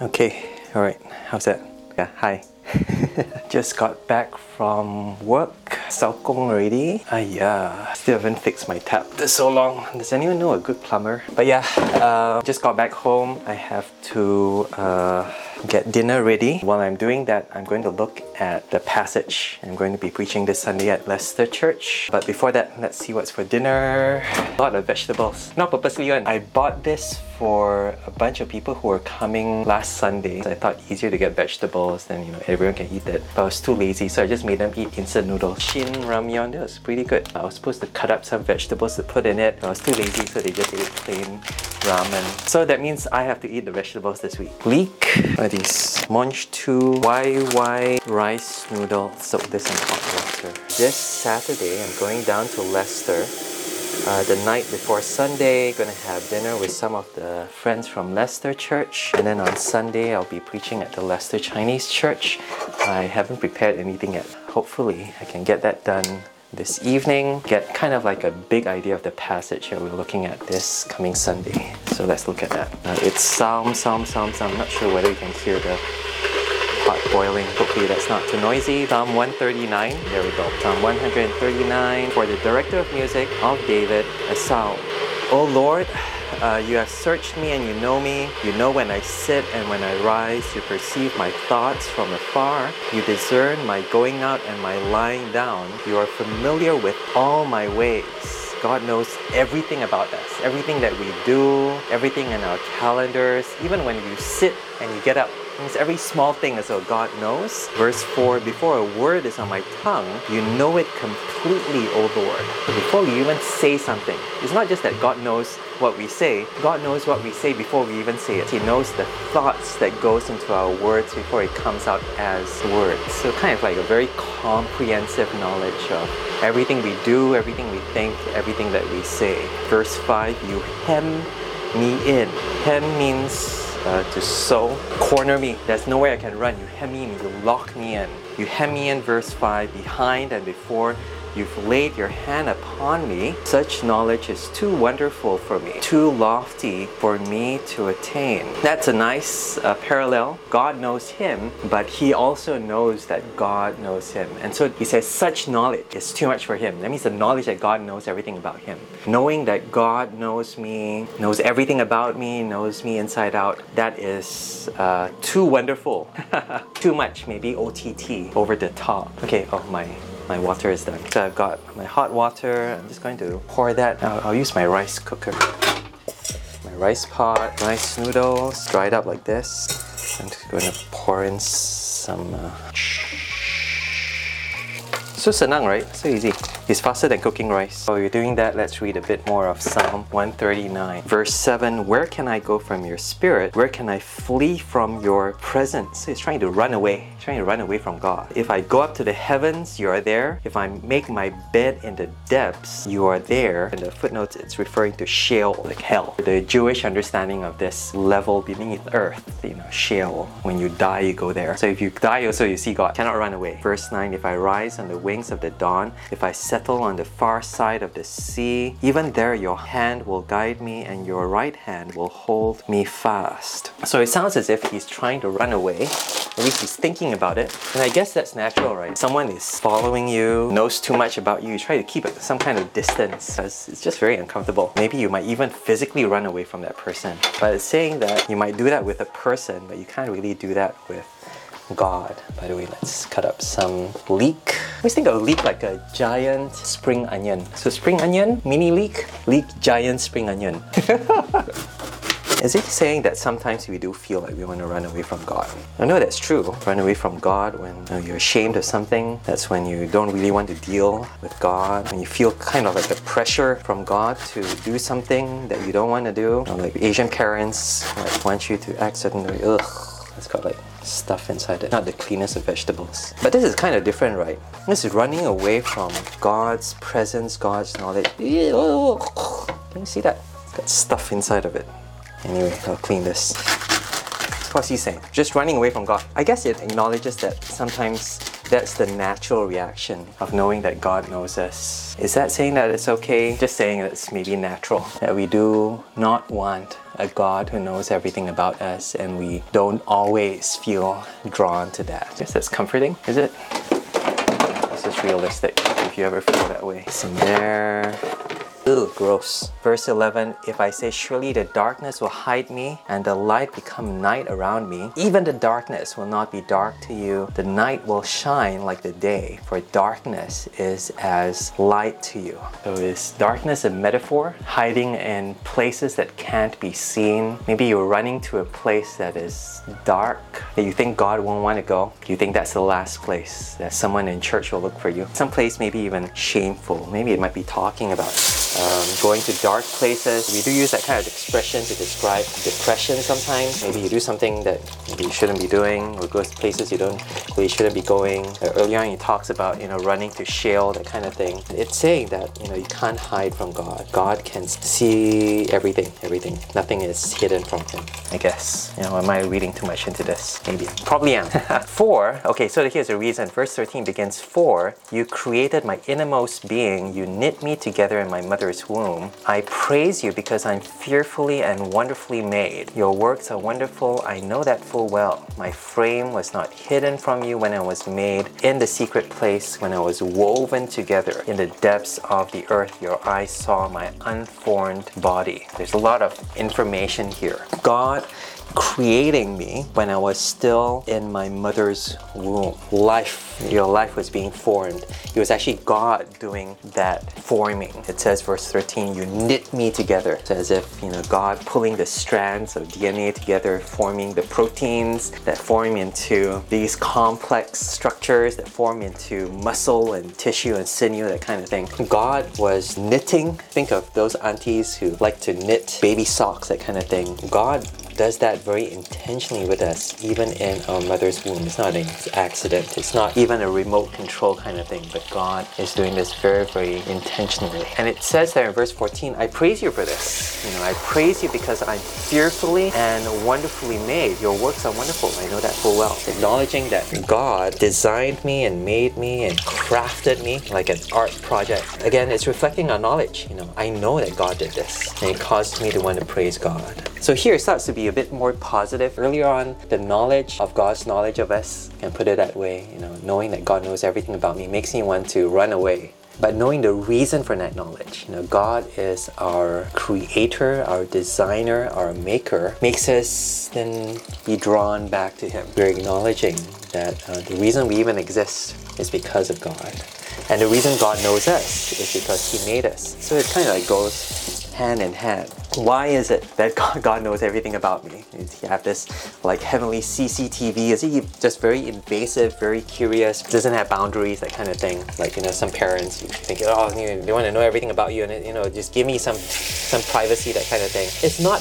Okay, all right. How's that? Yeah, hi. Just got back from work. Saukong already. Ah, yeah. Still haven't fixed my tap. This so long. Does anyone know a good plumber? But yeah, uh, just got back home. I have to uh, get dinner ready. While I'm doing that, I'm going to look at the passage. I'm going to be preaching this Sunday at Leicester Church. But before that, let's see what's for dinner. A lot of vegetables. Not purposely one. I bought this for a bunch of people who were coming last Sunday. I thought easier to get vegetables than you know everyone can eat it. But I was too lazy, so I just made them eat instant noodles. Shin ramyeon, that was pretty good. I was supposed to cut up some vegetables to put in it. I was too lazy, so they just ate plain ramen. So that means I have to eat the vegetables this week. Leek, are these? Monch 2 YY noodle. Soak this in hot water. This Saturday, I'm going down to Leicester uh, the night before Sunday, gonna have dinner with some of the friends from Leicester Church, and then on Sunday I'll be preaching at the Leicester Chinese Church. I haven't prepared anything yet. Hopefully, I can get that done this evening. Get kind of like a big idea of the passage that we're looking at this coming Sunday. So let's look at that. Uh, it's Psalm, Psalm, Psalm, Psalm. I'm not sure whether you can hear the pot boiling. Hopefully that's not too noisy. Psalm 139. There we go. Psalm 139 for the director of music of David, a psalm. O Lord, uh, you have searched me and you know me. You know when I sit and when I rise. You perceive my thoughts from afar. You discern my going out and my lying down. You are familiar with all my ways. God knows everything about us, everything that we do, everything in our calendars, even when you sit and you get up. Means every small thing is what God knows. Verse 4 Before a word is on my tongue, you know it completely, O Lord. Before we even say something, it's not just that God knows what we say, God knows what we say before we even say it. He knows the thoughts that goes into our words before it comes out as words. So kind of like a very comprehensive knowledge of everything we do, everything we think, everything that we say. Verse 5 You hem me in. Hem means uh, to sew. Corner me. There's nowhere I can run. You hem me in. You lock me in. You hem me in, verse 5, behind and before. You've laid your hand upon me. Such knowledge is too wonderful for me, too lofty for me to attain. That's a nice uh, parallel. God knows him, but he also knows that God knows him. And so he says, such knowledge is too much for him. That means the knowledge that God knows everything about him. Knowing that God knows me, knows everything about me, knows me inside out, that is uh, too wonderful. too much, maybe OTT, over the top. Okay, oh my my water is done. So I've got my hot water. I'm just going to pour that. I'll, I'll use my rice cooker. My rice pot, rice noodles, dried up like this. I'm just going to pour in some. Uh, so senang, right? So easy. It's faster than cooking rice. While you're doing that, let's read a bit more of Psalm 139. Verse 7 Where can I go from your spirit? Where can I flee from your presence? It's trying to run away, trying to run away from God. If I go up to the heavens, you are there. If I make my bed in the depths, you are there. In the footnotes, it's referring to Sheol, like hell. The Jewish understanding of this level beneath earth, you know, Sheol. When you die, you go there. So if you die, also you see God. Cannot run away. Verse 9 If I rise on the wings of the dawn, if I settle on the far side of the sea, even there your hand will guide me and your right hand will hold me fast. So it sounds as if he's trying to run away. At least he's thinking about it. And I guess that's natural, right? Someone is following you, knows too much about you, you try to keep some kind of distance because it's just very uncomfortable. Maybe you might even physically run away from that person. But it's saying that you might do that with a person, but you can't really do that with God. By the way, let's cut up some leek. Always think of leek like a giant spring onion. So spring onion, mini leek, leek giant spring onion. Is he saying that sometimes we do feel like we want to run away from God? I know that's true. Run away from God when you know, you're ashamed of something. That's when you don't really want to deal with God. When you feel kind of like the pressure from God to do something that you don't want to do. You know, like Asian parents like, want you to act certain way. Ugh, it's got like stuff inside it, not the cleanest of vegetables. But this is kind of different, right? This is running away from God's presence, God's knowledge. Can you see that? It's got stuff inside of it. Anyway, I'll clean this. What's he saying? Just running away from God. I guess it acknowledges that sometimes That's the natural reaction of knowing that God knows us. Is that saying that it's okay? Just saying that it's maybe natural. That we do not want a God who knows everything about us and we don't always feel drawn to that. Yes, that's comforting, is it? This is realistic if you ever feel that way. Some there. Gross. Verse 11 If I say, Surely the darkness will hide me, and the light become night around me, even the darkness will not be dark to you. The night will shine like the day, for darkness is as light to you. So, is darkness a metaphor? Hiding in places that can't be seen? Maybe you're running to a place that is dark, that you think God won't want to go. You think that's the last place that someone in church will look for you. Some place maybe even shameful. Maybe it might be talking about um, going to dark places. We do use that kind of expression to describe depression sometimes. Maybe you do something that you shouldn't be doing, or go to places you don't you shouldn't be going. Uh, earlier on, he talks about you know running to Sheol, that kind of thing. It's saying that you know you can't hide from God. God can see everything, everything. Nothing is hidden from Him. I guess. You know, am I reading too much into this? Maybe. Probably am. Four. okay, so here's the reason. Verse 13 begins. For you created my innermost being. You knit me together in my mother's mother's womb. I praise you because I'm fearfully and wonderfully made. Your works are wonderful, I know that full well. My frame was not hidden from you when I was made in the secret place, when I was woven together in the depths of the earth. Your eyes saw my unformed body. There's a lot of information here. God creating me when I was still in my mother's womb. Life, your life was being formed. It was actually God doing that forming. It says, verse 13, you knit me together. It's as if, you know, God pulling the strands of DNA together, forming the proteins that form into these complex structures that form into muscle and tissue and sinew, that kind of thing. God was knitting. Think of those aunties who like to knit baby socks, that kind of thing. God does that very intentionally with us, even in our mother's womb. It's not an accident. It's not even a remote control kind of thing, but God is doing this very, very intentionally. And it says there in verse 14, I praise you for this. You know, I praise you because I'm fearfully and wonderfully made. Your works are wonderful. I know that full well. Acknowledging that God designed me and made me and crafted me like an art project. Again, it's reflecting our knowledge. You know, I know that God did this, and it caused me to want to praise God. So here it starts to be a bit more positive. Earlier on, the knowledge of God's knowledge of us, and put it that way, you know, knowing that God knows everything about me makes me want to run away. But knowing the reason for that knowledge, you know, God is our creator, our designer, our maker, makes us then be drawn back to Him. We're acknowledging that uh, the reason we even exist is because of God. And the reason God knows us is because He made us. So it kind of like goes hand in hand why is it that God knows everything about me? You have this like heavenly CCTV. Is he just very invasive, very curious, doesn't have boundaries, that kind of thing? Like you know, some parents think, oh, they want to know everything about you, and you know, just give me some some privacy, that kind of thing. It's not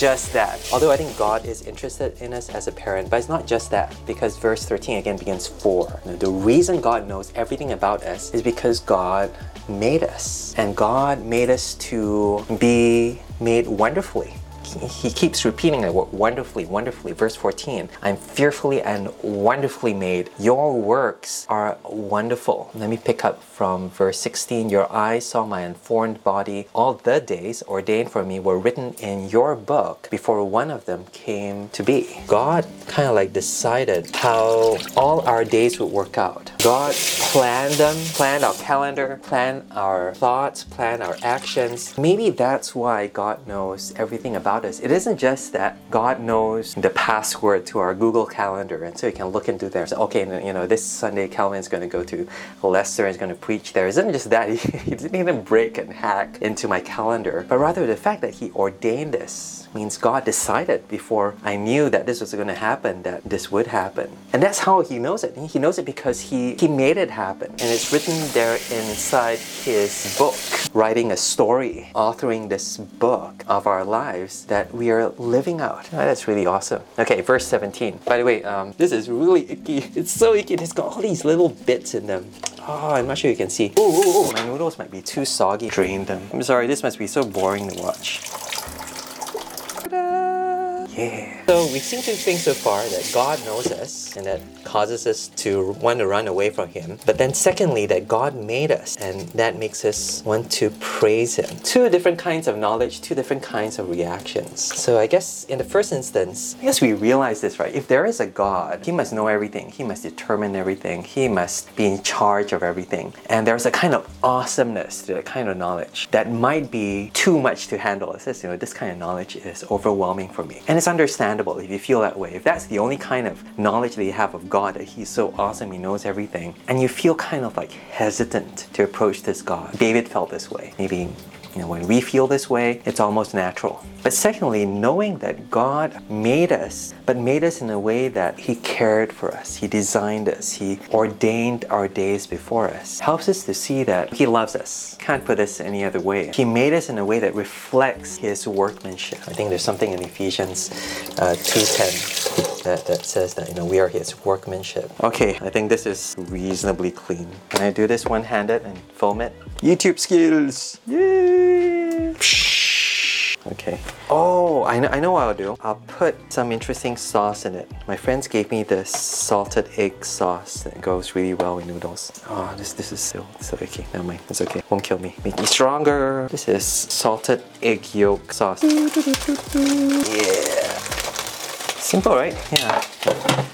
just that. Although I think God is interested in us as a parent, but it's not just that because verse 13 again begins for. the reason God knows everything about us is because God made us. And God made us to be made wonderfully he keeps repeating it wonderfully, wonderfully. Verse 14 I'm fearfully and wonderfully made. Your works are wonderful. Let me pick up from verse 16 Your eyes saw my unformed body. All the days ordained for me were written in your book before one of them came to be. God kind of like decided how all our days would work out. God planned them, planned our calendar, planned our thoughts, planned our actions. Maybe that's why God knows everything about It isn't just that God knows the password to our Google Calendar, and so you can look into there. So, okay, you know, this Sunday Calvin is going to go to Leicester and is going to preach there. It isn't just that he didn't even break and hack into my calendar, but rather the fact that He ordained this means God decided before I knew that this was going to happen that this would happen. And that's how he knows it. He knows it because he, he made it happen. And it's written there inside his book, writing a story, authoring this book of our lives that we are living out. Oh, that's really awesome. Okay, verse 17. By the way, um, this is really icky. It's so icky. It's got all these little bits in them. Oh, I'm not sure you can see. Oh, my noodles might be too soggy. Drain them. I'm sorry, this must be so boring to watch. Yeah. So we seem to think so far that God knows us and that causes us to want to run away from Him. But then, secondly, that God made us and that makes us want to praise Him. Two different kinds of knowledge, two different kinds of reactions. So I guess in the first instance, I guess we realize this, right? If there is a God, He must know everything, He must determine everything, He must be in charge of everything. And there's a kind of awesomeness to that kind of knowledge that might be too much to handle. It says, you know, this kind of knowledge is overwhelming for me. And it's understandable if you feel that way. If that's the only kind of knowledge that you have of God, that He's so awesome, He knows everything, and you feel kind of like hesitant to approach this God. David felt this way. Maybe you know, when we feel this way, it's almost natural. But secondly, knowing that God made us, but made us in a way that He cared for us, He designed us, He ordained our days before us, helps us to see that He loves us. Can't put this any other way. He made us in a way that reflects His workmanship. I think there's something in Ephesians uh, 2.10 that, that says that you know we are His workmanship. Okay, I think this is reasonably clean. Can I do this one-handed and film it? YouTube skills! Yay! Okay. Oh, I know, I know what I'll do. I'll put some interesting sauce in it. My friends gave me this salted egg sauce that goes really well with noodles. Oh, this this is so so okay. Never mind. It's okay. Won't kill me. Make me stronger. This is salted egg yolk sauce. Yeah. Simple, right? Yeah.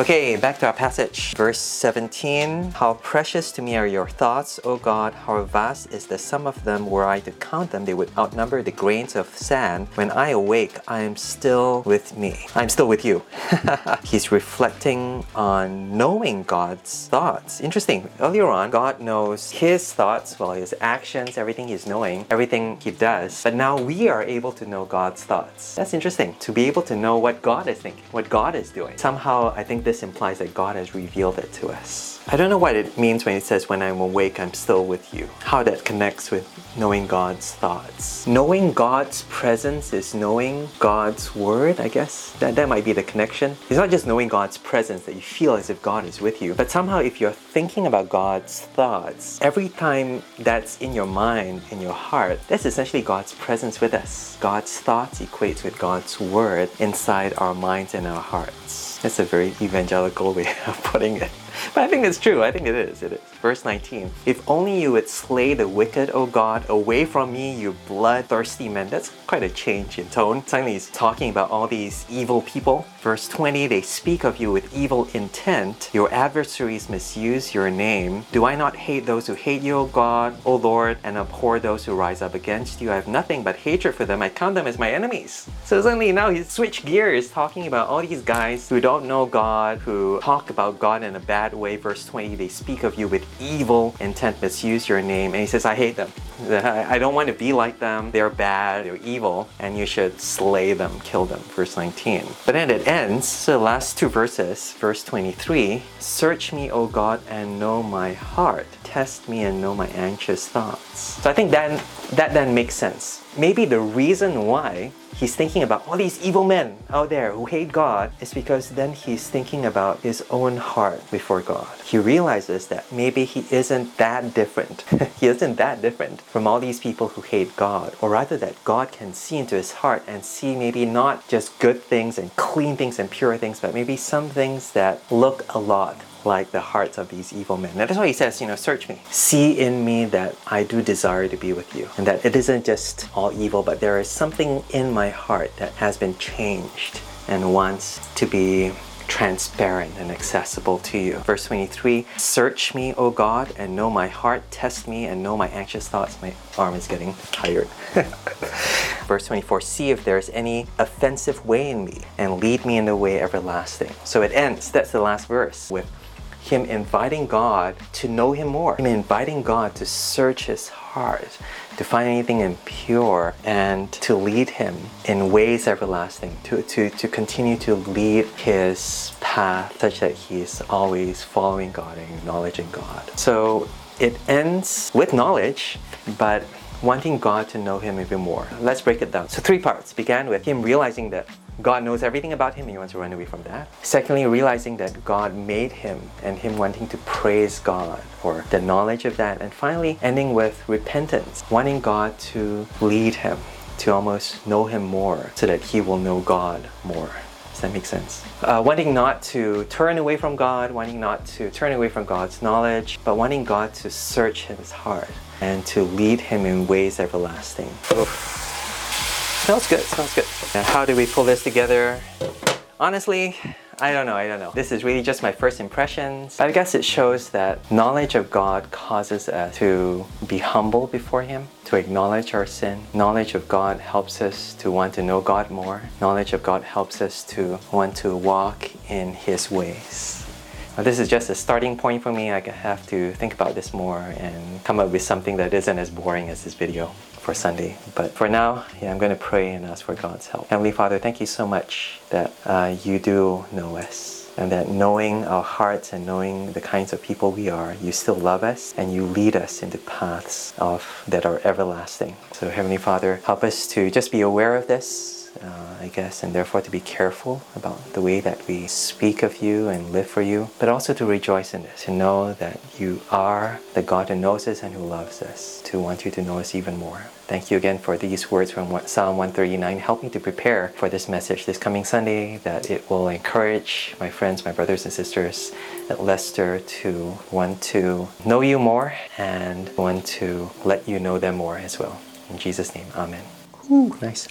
Okay, back to our passage. Verse 17 How precious to me are your thoughts, O God! How vast is the sum of them! Were I to count them, they would outnumber the grains of sand. When I awake, I am still with me. I'm still with you. He's reflecting on knowing God's thoughts. Interesting. Earlier on, God knows his thoughts, well, his actions, everything he's knowing, everything he does. But now we are able to know God's thoughts. That's interesting. To be able to know what God is thinking, what God is doing. Somehow, I think this implies that God has revealed it to us. I don't know what it means when it says, When I'm awake, I'm still with you. How that connects with knowing God's thoughts. Knowing God's presence is knowing God's word, I guess. That, that might be the connection. It's not just knowing God's presence that you feel as if God is with you, but somehow if you're thinking about God's thoughts, every time that's in your mind, in your heart, that's essentially God's presence with us. God's thoughts equates with God's word inside our minds and our hearts. That's a very evangelical way of putting it. But I think it's true. I think it is. It is. Verse 19. If only you would slay the wicked, O God, away from me, you bloodthirsty men. That's quite a change in tone. Suddenly he's talking about all these evil people. Verse 20. They speak of you with evil intent. Your adversaries misuse your name. Do I not hate those who hate you, O God, O Lord, and abhor those who rise up against you? I have nothing but hatred for them. I count them as my enemies. So suddenly now he's switched gears, talking about all these guys who don't know God, who talk about God in a bad way. Verse 20. They speak of you with evil intent, misuse your name. And he says, I hate them. I don't want to be like them. They're bad, they're evil, and you should slay them, kill them. Verse 19. But then it ends, so the last two verses, verse 23 Search me, O God, and know my heart. Test me and know my anxious thoughts. So I think that, that then makes sense. Maybe the reason why he's thinking about all these evil men out there who hate God is because then he's thinking about his own heart before God. He realizes that maybe he isn't that different. he isn't that different from all these people who hate God, or rather that God can see into his heart and see maybe not just good things and clean things and pure things, but maybe some things that look a lot like the hearts of these evil men. That's why he says, you know, search me. See in me that I do desire to be with you. And that it isn't just all evil, but there is something in my heart that has been changed and wants to be transparent and accessible to you. Verse 23 Search me, O God, and know my heart. Test me and know my anxious thoughts. My arm is getting tired. Verse 24 See if there's any offensive way in me, and lead me in the way everlasting. So it ends, that's the last verse, with him inviting God to know him more, him inviting God to search his heart, to find anything impure, and to lead him in ways everlasting, to, to, to continue to lead his path such that he's always following God and acknowledging God. So it ends with knowledge, but wanting God to know him even more. Let's break it down. So three parts began with him realizing that God knows everything about him and he wants to run away from that. Secondly, realizing that God made him and him wanting to praise God for the knowledge of that. And finally, ending with repentance, wanting God to lead him to almost know Him more so that He will know God more. Does that make sense? Uh, wanting not to turn away from God, wanting not to turn away from God's knowledge, but wanting God to search His heart and to lead Him in ways everlasting. Oof. Smells good, smells good. And how do we pull this together? Honestly, I don't know, I don't know. This is really just my first impressions. I guess it shows that knowledge of God causes us to be humble before Him, to acknowledge our sin. Knowledge of God helps us to want to know God more. Knowledge of God helps us to want to walk in His ways. Now, this is just a starting point for me. I have to think about this more and come up with something that isn't as boring as this video for Sunday. But for now, yeah, I'm going to pray and ask for God's help. Heavenly Father, thank you so much that uh, you do know us. And that knowing our hearts and knowing the kinds of people we are, you still love us and you lead us into paths of that are everlasting. So Heavenly Father, help us to just be aware of this, uh, I guess, and therefore to be careful about the way that we speak of you and live for you, but also to rejoice in this, to know that you are the God who knows us and who loves us, to want you to know us even more. Thank you again for these words from Psalm 139. Help me to prepare for this message this coming Sunday, that it will encourage my friends, my brothers and sisters at Leicester to want to know you more and want to let you know them more as well. In Jesus' name, Amen. Ooh, nice.